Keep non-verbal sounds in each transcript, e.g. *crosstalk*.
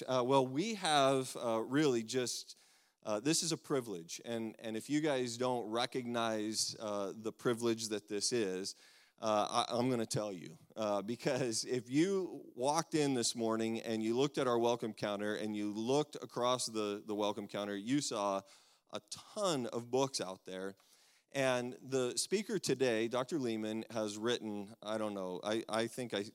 right. Uh, well, we have uh, really just. Uh, this is a privilege, and, and if you guys don't recognize uh, the privilege that this is, uh, I, am going to tell you. Uh, because if you walked in this morning and you looked at our welcome counter and you looked across the, the welcome counter, you saw a ton of books out there. And the speaker today, Dr. Leman, has written, I don't know, I, I think I,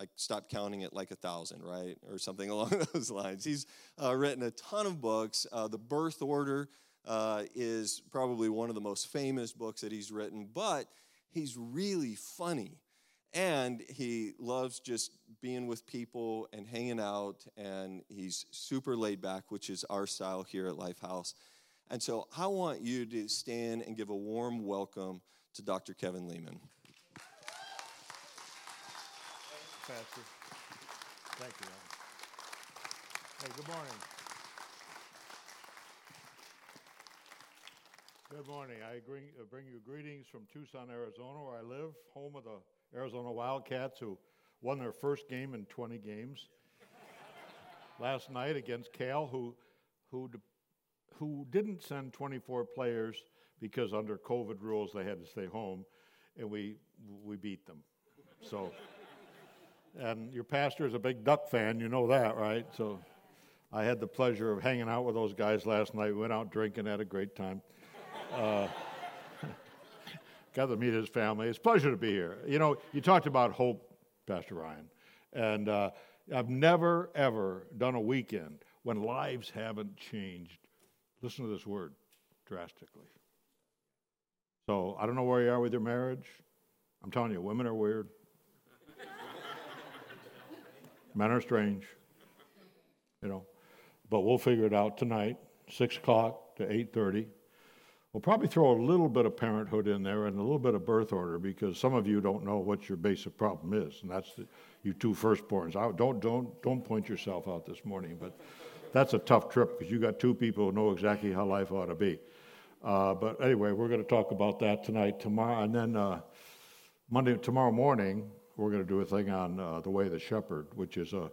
I stopped counting it like a thousand, right? Or something *laughs* along those lines. He's uh, written a ton of books. Uh, the Birth Order uh, is probably one of the most famous books that he's written, but he's really funny. And he loves just being with people and hanging out, and he's super laid back, which is our style here at Lifehouse. And so I want you to stand and give a warm welcome to Dr. Kevin Leman. Pastor. Thank you. Hey, good morning. Good morning. I bring, uh, bring you greetings from Tucson, Arizona, where I live, home of the Arizona Wildcats, who won their first game in 20 games *laughs* last night against Cal, who, who who didn't send 24 players because under COVID rules they had to stay home, and we we beat them. So, and your pastor is a big Duck fan, you know that, right? So, I had the pleasure of hanging out with those guys last night. We went out drinking, had a great time. Uh, *laughs* got to meet his family. It's a pleasure to be here. You know, you talked about hope, Pastor Ryan, and uh, I've never ever done a weekend when lives haven't changed Listen to this word drastically. So I don't know where you are with your marriage. I'm telling you, women are weird. Men are strange. You know. But we'll figure it out tonight, six o'clock to eight thirty. We'll probably throw a little bit of parenthood in there and a little bit of birth order because some of you don't know what your basic problem is, and that's the, you two firstborns. I, don't don't don't point yourself out this morning, but that's a tough trip because you got two people who know exactly how life ought to be. Uh, but anyway, we're going to talk about that tonight, tomorrow, and then uh, Monday, tomorrow morning, we're going to do a thing on uh, the way of the shepherd, which is a,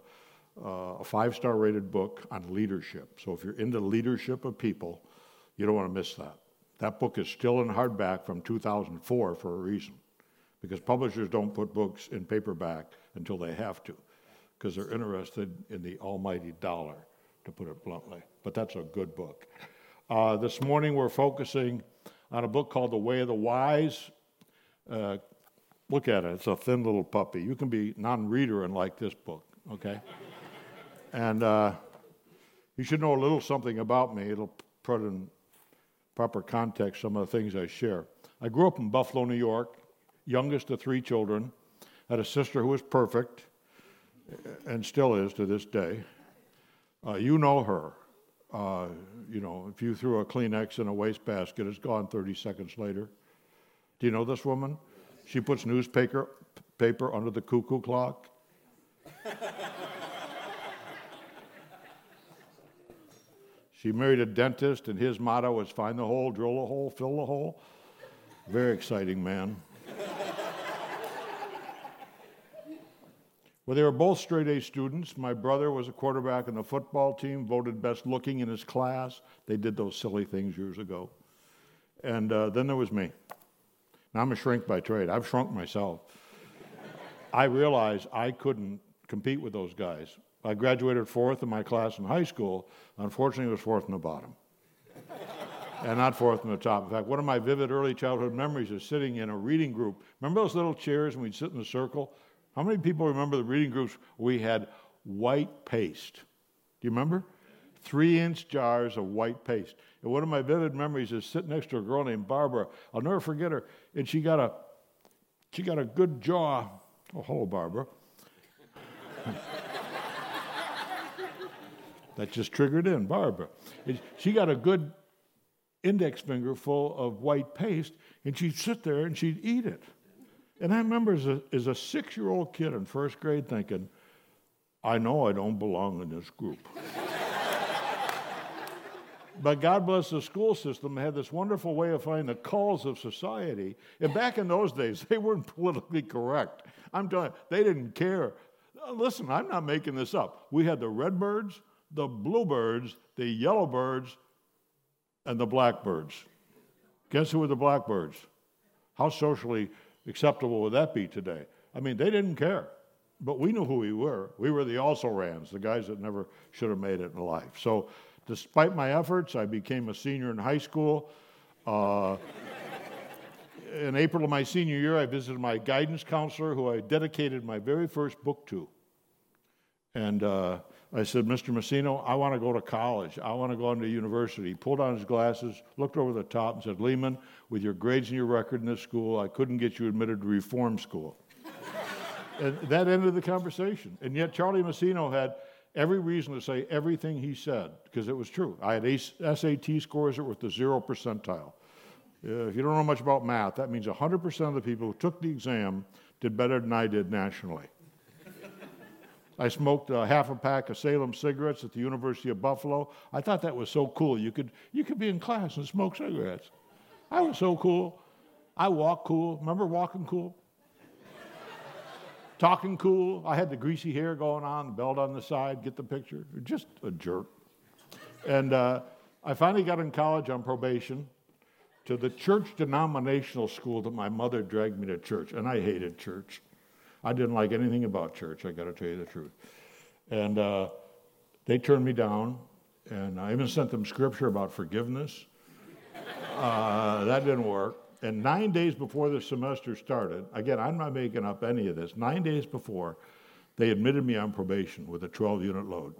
uh, a five-star rated book on leadership. So if you're into leadership of people, you don't want to miss that. That book is still in hardback from 2004 for a reason, because publishers don't put books in paperback until they have to, because they're interested in the almighty dollar to put it bluntly. But that's a good book. Uh, this morning we're focusing on a book called The Way of the Wise. Uh, look at it, it's a thin little puppy. You can be non reader and like this book, okay? *laughs* and uh, you should know a little something about me. It'll put in proper context some of the things I share. I grew up in Buffalo, New York, youngest of three children. Had a sister who was perfect and still is to this day. Uh, you know her. Uh, you know, if you threw a Kleenex in a wastebasket, it's gone 30 seconds later. Do you know this woman? She puts newspaper paper under the cuckoo clock. she married a dentist, and his motto was find the hole, drill a hole, fill the hole. Very exciting man. Well, they were both straight A students. My brother was a quarterback on the football team, voted best looking in his class. They did those silly things years ago. And uh, then there was me. I'm a shrink by trade. I've shrunk myself. I realized I couldn't compete with those guys. I graduated fourth in my class in high school. Unfortunately, it was fourth in the bottom. and not fourth in the top. In fact, one of my vivid early childhood memories is sitting in a reading group. Remember those little chairs and we'd sit in a circle? How many people remember the reading groups we had white paste? Do you remember? Three inch jars of white paste. And one of my vivid memories is sitting next to a girl named Barbara. I'll never forget her. And she got a she got a good jaw. Oh, hello, Barbara. *laughs* that just triggered in, Barbara. And she got a good index finger full of white paste, and she'd sit there and she'd eat it. And I remember as a, as a six year old kid in first grade thinking, I know I don't belong in this group. *laughs* but God bless the school system, had this wonderful way of finding the calls of society. And back in those days, *laughs* they weren't politically correct. I'm telling you, they didn't care. Uh, listen, I'm not making this up. We had the redbirds, the bluebirds, the yellowbirds, and the blackbirds. Guess who were the blackbirds? How socially acceptable would that be today? I mean, they didn't care, but we knew who we were. We were the also rans, the guys that never should have made it in life. So, despite my efforts, I became a senior in high school. Uh, in April of my senior year, I visited my guidance counselor, who I dedicated my very first book to. And uh, I said, Mr. Messino, I want to go to college. I want to go into university. He pulled on his glasses, looked over the top, and said, Leman, with your grades and your record in this school, I couldn't get you admitted to reform school. and that ended the conversation. And yet, Charlie Messino had every reason to say everything he said, because it was true. I had SAT scores that were at the zero percentile. Uh, if you don't know much about math, that means 100% of the people who took the exam did better than I did nationally. I smoked uh, half a pack of Salem cigarettes at the University of Buffalo. I thought that was so cool. You could, you could be in class and smoke cigarettes. I was so cool. I walk cool. Remember walking cool? Talking cool. I had the greasy hair going on, belt on the side. Get the picture? Just a jerk. And uh, I finally got in college on probation to the church denominational school that my mother dragged me to church, and I hated church. I didn't like anything about church, I got to tell you the truth. And uh, they turned me down, and I even sent them scripture about forgiveness. Uh, that didn't work. And nine days before the semester started, again, I'm not making up any of this, nine days before, they admitted me on probation with a 12 unit load.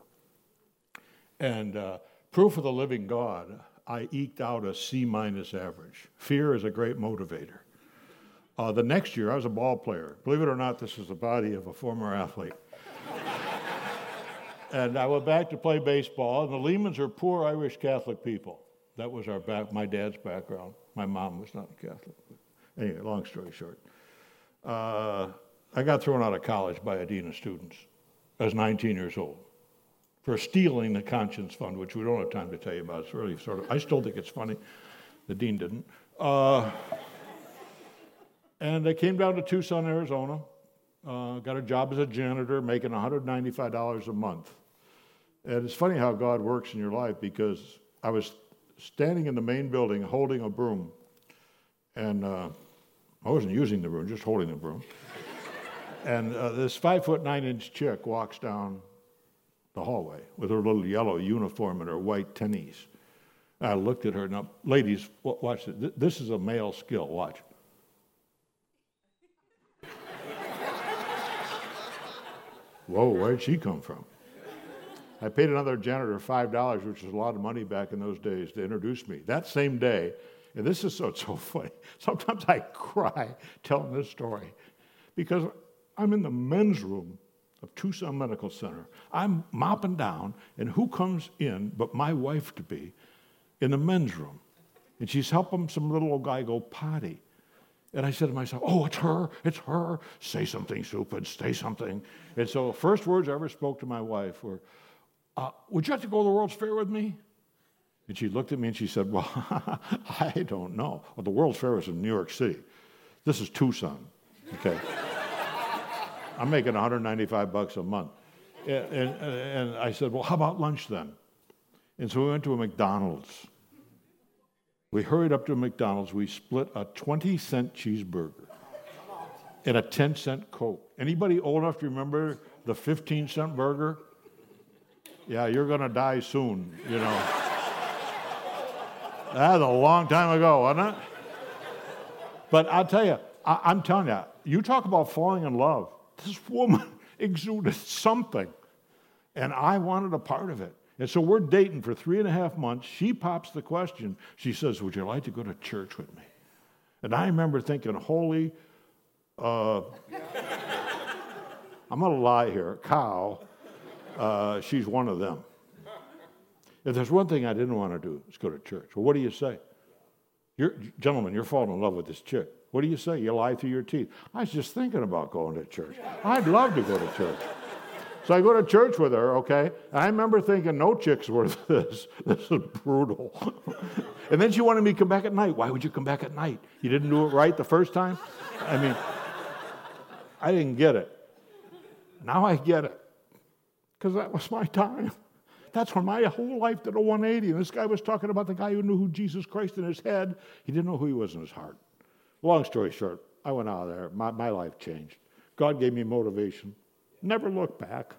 And uh, proof of the living God, I eked out a C minus average. Fear is a great motivator. Uh, the next year, I was a ball player. Believe it or not, this is the body of a former athlete. *laughs* and I went back to play baseball, and the Lemans are poor Irish Catholic people. That was our back, my dad's background. My mom was not a Catholic. Anyway, long story short. Uh, I got thrown out of college by a dean of students. I was 19 years old for stealing the conscience fund, which we don't have time to tell you about. It's really sort of, I still think it's funny. The dean didn't. Uh, and I came down to Tucson, Arizona, uh, got a job as a janitor, making $195 a month. And it's funny how God works in your life because I was standing in the main building holding a broom. And uh, I wasn't using the broom, just holding the broom. *laughs* and uh, this five foot nine inch chick walks down the hallway with her little yellow uniform and her white tennies. I looked at her. And now, ladies, watch this. This is a male skill. Watch. *laughs* Whoa, where'd she come from? I paid another janitor $5, which was a lot of money back in those days, to introduce me. That same day, and this is so, so funny, *laughs* sometimes I cry telling this story because I'm in the men's room of Tucson Medical Center. I'm mopping down, and who comes in but my wife to be in the men's room? And she's helping some little old guy go potty. And I said to myself, Oh, it's her, it's her. Say something stupid, say something. And so, first words I ever spoke to my wife were, uh, Would you like to go to the World's Fair with me? And she looked at me and she said, Well, *laughs* I don't know. Well, the World's Fair is in New York City. This is Tucson, okay? *laughs* I'm making 195 bucks a month. And, and, and I said, Well, how about lunch then? And so we went to a McDonald's. We hurried up to a McDonald's. We split a 20 cent cheeseburger and a 10 cent Coke. Anybody old enough to remember the 15 cent burger? Yeah, you're going to die soon, you know. That's a long time ago, wasn't it? But I'll tell you, I, I'm telling you, you talk about falling in love. This woman *laughs* exuded something, and I wanted a part of it. And so we're dating for three and a half months. She pops the question. She says, Would you like to go to church with me? And I remember thinking, Holy, uh, I'm going to lie here, cow, uh, she's one of them. If there's one thing I didn't want to do, it's go to church. Well, what do you say? You're, gentlemen, you're falling in love with this chick. What do you say? You lie through your teeth. I was just thinking about going to church. I'd love to go to church. So I go to church with her, okay? I remember thinking, no chick's worth *laughs* this. This is brutal. *laughs* and then she wanted me to come back at night. Why would you come back at night? You didn't do it right the first time? I mean, I didn't get it. Now I get it. Because that was my time. That's when my whole life did a 180. And this guy was talking about the guy who knew who Jesus Christ in his head. He didn't know who he was in his heart. Long story short, I went out of there. My, my life changed. God gave me motivation. Never look back.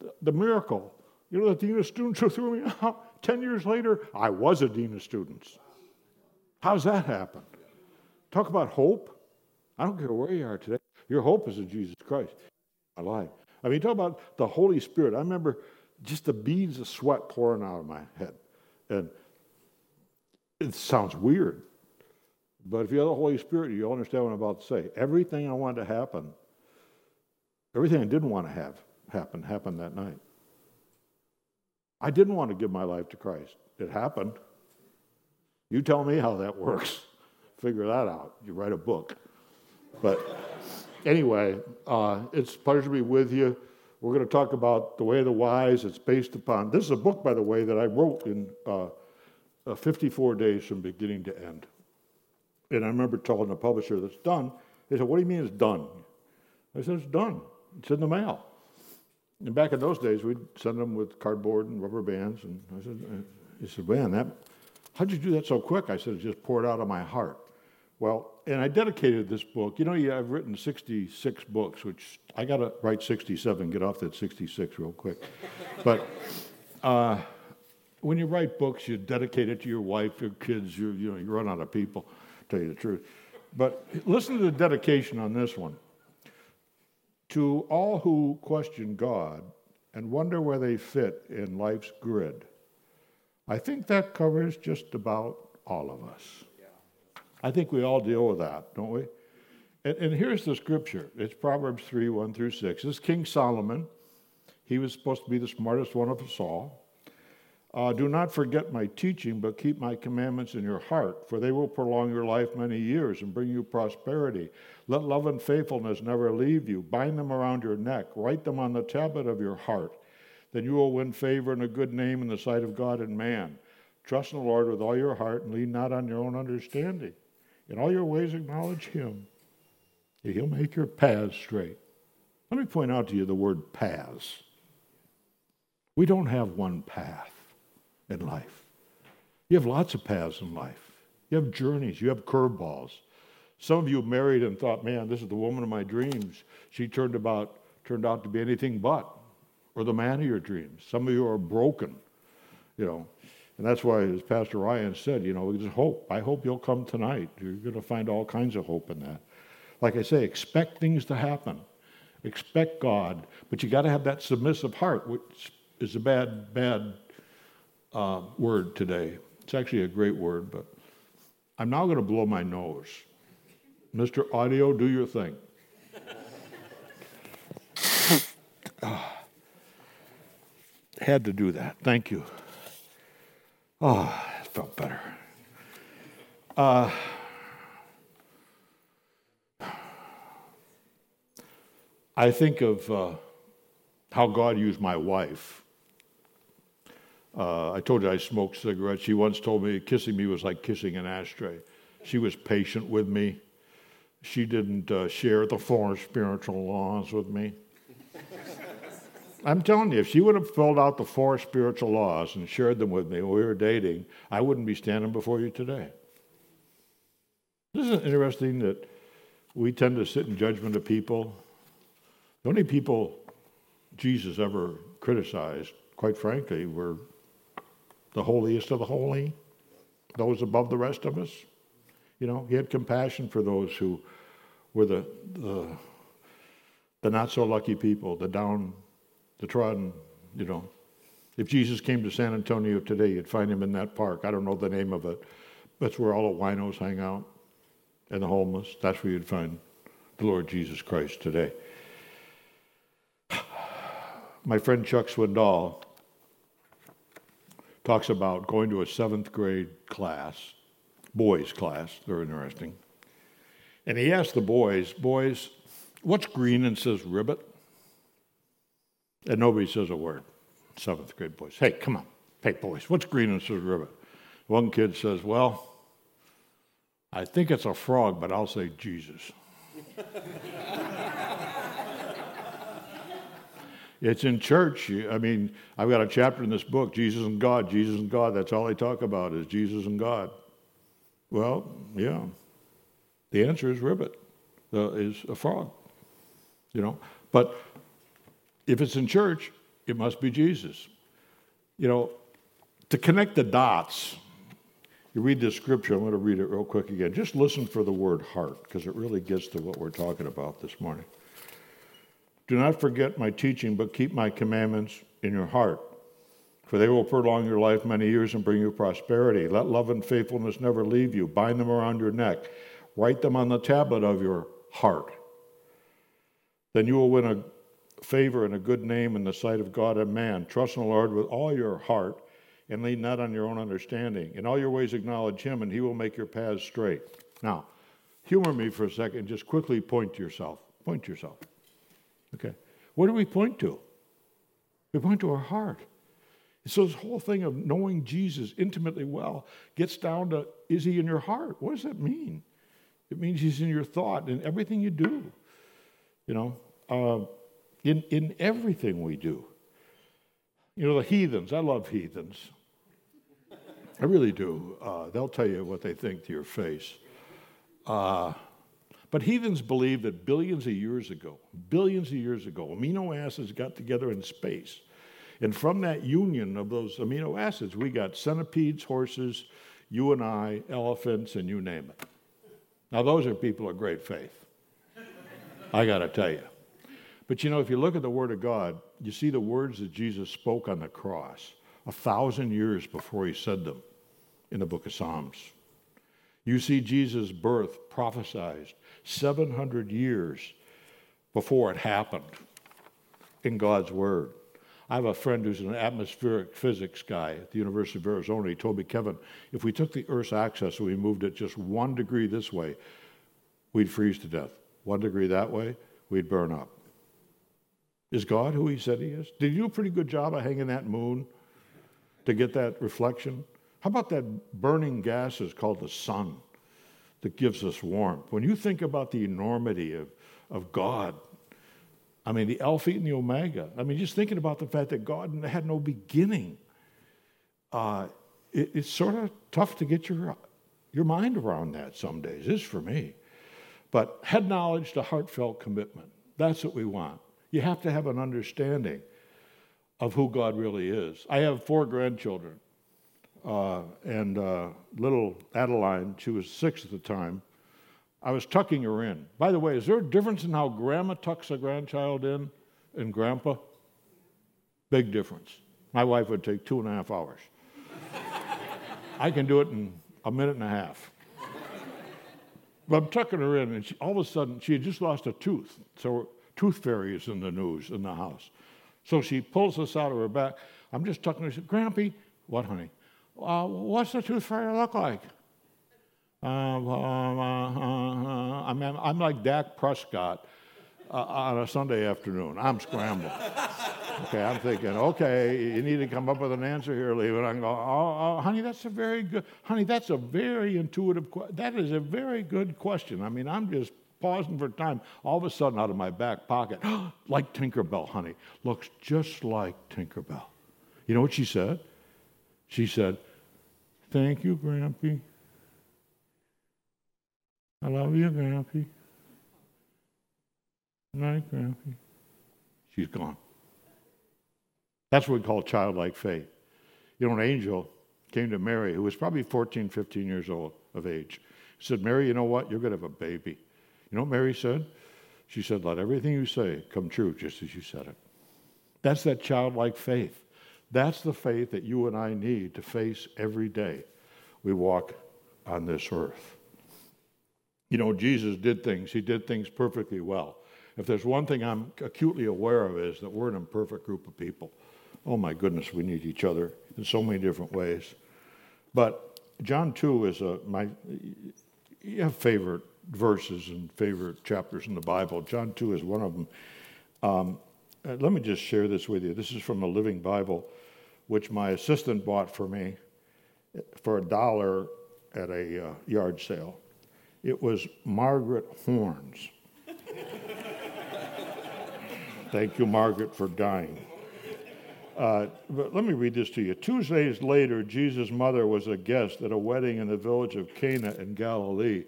The, the miracle. You know, the dean of students who threw me *laughs* out. Ten years later, I was a dean of students. How's that happen? Talk about hope. I don't care where you are today. Your hope is in Jesus Christ. My life. I mean, talk about the Holy Spirit. I remember just the beads of sweat pouring out of my head. And it sounds weird. But if you have the Holy Spirit, you'll understand what I'm about to say. Everything I wanted to happen, everything I didn't want to have happen, happened that night. I didn't want to give my life to Christ. It happened. You tell me how that works. *laughs* Figure that out. You write a book. But anyway, uh, it's a pleasure to be with you. We're going to talk about the way of the wise. It's based upon this is a book, by the way, that I wrote in uh, uh, 54 days from beginning to end. And I remember telling the publisher that's done. They said, "What do you mean it's done?" I said, "It's done. It's in the mail." And back in those days, we'd send them with cardboard and rubber bands. And I said, uh, "He said, man, that how'd you do that so quick?" I said, "It just poured out of my heart." Well, and I dedicated this book. You know, yeah, I've written 66 books, which I got to write 67, get off that 66 real quick. but uh, when you write books, you dedicate it to your wife, your kids, you, you, know, you run out of people, tell you the truth. But listen to the dedication on this one. To all who question God and wonder where they fit in life's grid, I think that covers just about all of us. I think we all deal with that, don't we? And, and, here's the scripture it's Proverbs 3 1 through 6. This is King Solomon. He was supposed to be the smartest one of us all. Uh, Do not forget my teaching, but keep my commandments in your heart, for they will prolong your life many years and bring you prosperity. Let love and faithfulness never leave you. Bind them around your neck, write them on the tablet of your heart. Then you will win favor and a good name in the sight of God and man. Trust in the Lord with all your heart and lean not on your own understanding. In all your ways, acknowledge Him. He'll make your paths straight. Let me point out to you the word paths. We don't have one path in life. You have lots of paths in life. You have journeys, you have curveballs. Some of you married and thought, man, this is the woman of my dreams. She turned about turned out to be anything but, or the man of your dreams. Some of you are broken, you know. And that's why, as Pastor Ryan said, you know, there's hope. I hope you'll come tonight. You're going to find all kinds of hope in that. Like I say, expect things to happen. Expect God. But you got to have that submissive heart, which is a bad, bad uh, word today. It's actually a great word, but I'm now going to blow my nose. Mr. Audio, do your thing. *sighs* Had to do that. Thank you. Oh, it felt better. Uh, I think of uh, how God used my wife. Uh, I told you I smoked cigarettes. She once told me kissing me was like kissing an ashtray. She was patient with me. She didn't uh, share the four spiritual laws with me. I'm telling you, if she would have filled out the four spiritual laws and shared them with me when we were dating, I wouldn't be standing before you today. Isn't it interesting that we tend to sit in judgment of people? The only people Jesus ever criticized, quite frankly, were the holiest of the holy, those above the rest of us. You know, he had compassion for those who were the, the, the not so lucky people, the down the trodden, you know. If Jesus came to San Antonio today, you'd find him in that park. I don't know the name of it. That's where all the winos hang out and the homeless. That's where you'd find the Lord Jesus Christ today. *sighs* My friend Chuck Swindoll talks about going to a seventh grade class, boys' class. They're interesting. And he asked the boys, Boys, what's green and says ribbit? And nobody says a word. Seventh grade boys. Hey, come on. Hey, boys, what's green and says ribbit? One kid says, Well, I think it's a frog, but I'll say Jesus. *laughs* It's in church. I mean, I've got a chapter in this book, Jesus and God, Jesus and God. That's all they talk about is Jesus and God. Well, yeah. The answer is ribbit, uh, is a frog. You know, but if it's in church, it must be Jesus. You know, to connect the dots, you read this scripture, I'm going to read it real quick again. Just listen for the word heart, because it really gets to what we're talking about this morning. Do not forget my teaching, but keep my commandments in your heart, for they will prolong your life many years and bring you prosperity. Let love and faithfulness never leave you. Bind them around your neck, write them on the tablet of your heart. Then you will win a favor and a good name in the sight of God and man. Trust in the Lord with all your heart and lean not on your own understanding. In all your ways acknowledge him, and he will make your paths straight. Now, humor me for a second. Just quickly point to yourself. Point to yourself. Okay. What do we point to? We point to our heart. So this whole thing of knowing Jesus intimately well gets down to is he in your heart? What does that mean? It means he's in your thought and everything you do. You know, uh, in, in everything we do. You know, the heathens, I love heathens. I really do. Uh, they'll tell you what they think to your face. Uh, but heathens believe that billions of years ago, billions of years ago, amino acids got together in space. And from that union of those amino acids, we got centipedes, horses, you and I, elephants, and you name it. Now, those are people of great faith. I got to tell you. But you know, if you look at the Word of God, you see the words that Jesus spoke on the cross a thousand years before he said them in the book of Psalms. You see Jesus' birth prophesied 700 years before it happened in God's Word. I have a friend who's an atmospheric physics guy at the University of Arizona. He told me, Kevin, if we took the Earth's axis and we moved it just one degree this way, we'd freeze to death. One degree that way, we'd burn up. Is God who he said he is? Did you do a pretty good job of hanging that moon to get that reflection? How about that burning gas is called the sun that gives us warmth? When you think about the enormity of, of God, I mean, the Alpha and the Omega, I mean, just thinking about the fact that God had no beginning, uh, it, it's sort of tough to get your, your mind around that some days. It is for me. But head knowledge to heartfelt commitment. That's what we want you have to have an understanding of who God really is. I have four grandchildren, uh, and uh, little Adeline, she was six at the time. I was tucking her in. By the way, is there a difference in how grandma tucks a grandchild in and grandpa? Big difference. My wife would take two and a half hours. I can do it in a minute and a half. But I'm tucking her in, and she, all of a sudden, she had just lost a tooth. So tooth fairy is in the news in the house. So she pulls this out of her back. I'm just talking to her. She said, Grampy, what, honey? Uh, what's the tooth fairy look like? Uh, uh, uh, I'm, I'm like Dak Prescott uh, on a Sunday afternoon. I'm scrambled. okay, I'm thinking, okay, you need to come up with an answer here, Lee. And I go, oh, oh, honey, that's a very good, honey, that's a very intuitive, that is a very good question. I mean, I'm just pausing for time. All of a sudden, out of my back pocket, *gasps* like Tinkerbell, honey, looks just like Tinkerbell. You know what she said? She said, Thank you, Grampy. I love you, Grampy. Night, Grampy. She's gone. That's what we call childlike faith. You know, an angel came to Mary, who was probably 14, 15 years old of age. He said, Mary, you know what? You're going to have a baby. You know what Mary said? She said, Let everything you say come true just as you said it. That's that childlike faith. That's the faith that you and I need to face every day we walk on this earth. You know, Jesus did things, he did things perfectly well. If there's one thing I'm acutely aware of is that we're an imperfect group of people. Oh my goodness, we need each other in so many different ways. But John 2 is a my you have favorite verses and favorite chapters in the Bible. John 2 is one of them. Um, uh, let me just share this with you. This is from a Living Bible, which my assistant bought for me for a dollar at a uh, yard sale. It was Margaret Horn's. *laughs* Thank you, Margaret, for dying. Uh, but let me read this to you. Two days later, Jesus' mother was a guest at a wedding in the village of Cana in Galilee.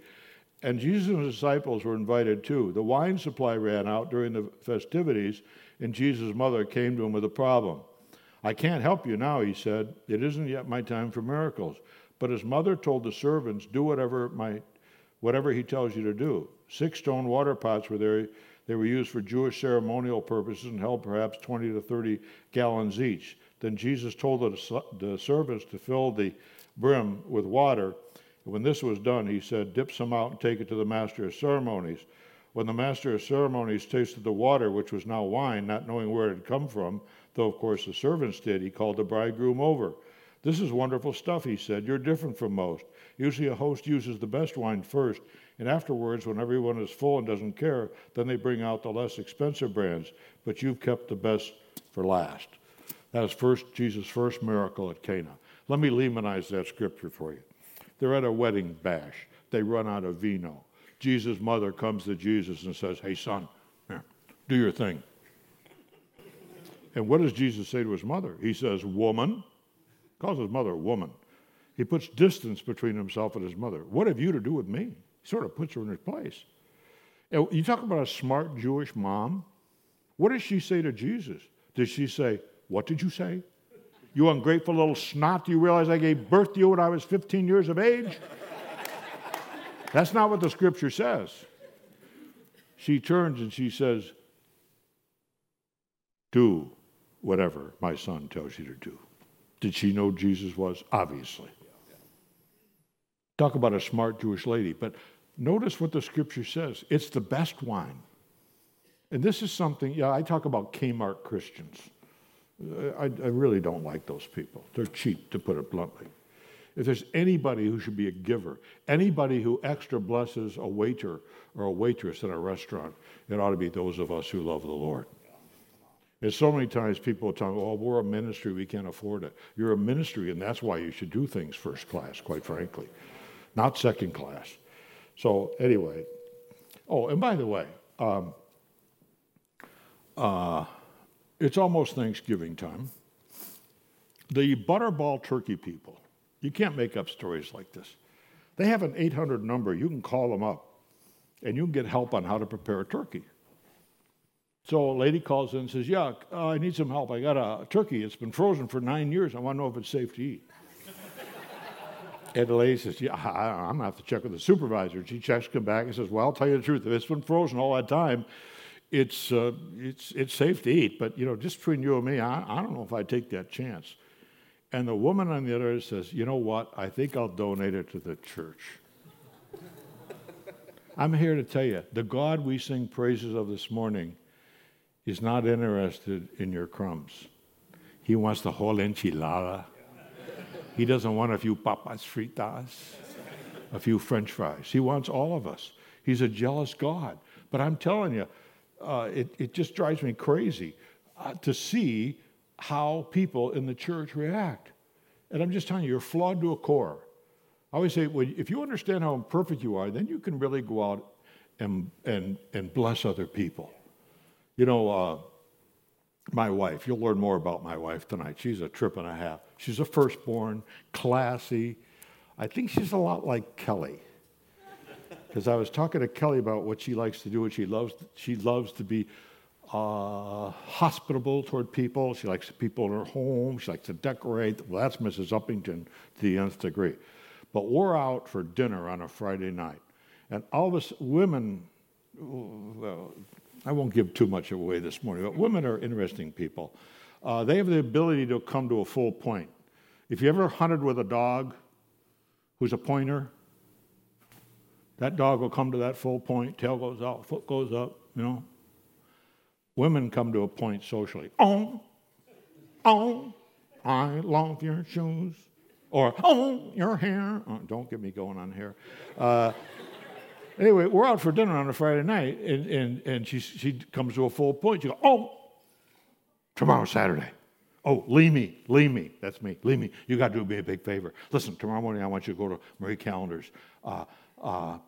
And Jesus' disciples were invited too. The wine supply ran out during the festivities, and Jesus' mother came to him with a problem. I can't help you now, he said. It isn't yet my time for miracles. But his mother told the servants, Do whatever, my, whatever he tells you to do. Six stone water pots were there they were used for Jewish ceremonial purposes and held perhaps 20 to 30 gallons each. Then Jesus told the, the servants to fill the brim with water. When this was done, he said, Dip some out and take it to the master of ceremonies. When the master of ceremonies tasted the water, which was now wine, not knowing where it had come from, though of course the servants did, he called the bridegroom over. This is wonderful stuff, he said. You're different from most. Usually a host uses the best wine first and afterwards, when everyone is full and doesn't care, then they bring out the less expensive brands. But you've kept the best for last. That is first Jesus' first miracle at Cana. Let me Lemanize that scripture for you. They're at a wedding bash. They run out of vino. Jesus' mother comes to Jesus and says, Hey, son, here, do your thing. And what does Jesus say to his mother? He says, Woman, calls his mother a woman. He puts distance between himself and his mother. What have you to do with me? He sort of puts her in her place. And you talk about a smart Jewish mom. What does she say to Jesus? Does she say, What did you say? You ungrateful little snot, do you realize I gave birth to you when I was 15 years of age? That's not what the scripture says. She turns and she says, Do whatever my son tells you to do. Did she know Jesus was? Obviously. Talk about a smart Jewish lady. But Notice what the scripture says it's the best wine. And this is something, yeah, I talk about Kmart Christians. I, I, really don't like those people. They're cheap, to put it bluntly. If there's anybody who should be a giver, anybody who extra blesses a waiter or a waitress in a restaurant, it ought to be those of us who love the Lord. And so many times people tell me, oh, we're a ministry, we can't afford it. You're a ministry, and that's why you should do things first class, quite frankly, not second class. So, anyway, oh, and by the way, um, uh, it's almost Thanksgiving time. The Butterball turkey people, you can't make up stories like this. They have an 800 number. You can call them up and you can get help on how to prepare a turkey. So a lady calls in and says, Yeah, uh, I need some help. I got a turkey. It's been frozen for nine years. I want to know if it's safe to eat. *laughs* And the lady says, Yeah, I, am going to have to check with the supervisor. She checks, come back, and says, Well, I'll tell you the truth. If it's been frozen all that time, it's, uh, it's, it's safe to eat. But, you know, just between you and me, I, I don't know if I take that chance. And the woman on the other says, You know what? I think I'll donate it to the church. *laughs* I'm here to tell you the God we sing praises of this morning is not interested in your crumbs. He wants the whole enchilada. He doesn't want a few papas fritas, a few french fries. He wants all of us. He's a jealous God. But I'm telling you, uh, it, it just drives me crazy uh, to see how people in the church react. And I'm just telling you, you're flawed to a core. I always say, well, if you understand how imperfect you are, then you can really go out and, and, and bless other people. You know, uh, my wife, you'll learn more about my wife tonight. She's a trip and a half. She's a firstborn, classy. I think she's a lot like Kelly. Because I was talking to Kelly about what she likes to do, and she loves, she loves to be uh, hospitable toward people. She likes people in her home. She likes to decorate. Well, that's Mrs. Uppington to the nth degree. But we're out for dinner on a Friday night. And all of us women, well, I won't give too much away this morning, but women are interesting people. Uh, they have the ability to come to a full point. If you ever hunted with a dog who's a pointer, that dog will come to that full point, tail goes out, foot goes up, you know. Women come to a point socially. Oh, oh, I love your shoes. Or, oh, your hair. Oh, don't get me going on hair. Uh, anyway, we're out for dinner on a Friday night, and, and, and she, she comes to a full point. She goes, oh, tomorrow's Saturday. Oh, leave me, leave me. That's me. Leave me. You got to do me a big favor. Listen, tomorrow morning I want you to go to Marie Callender's uh, uh,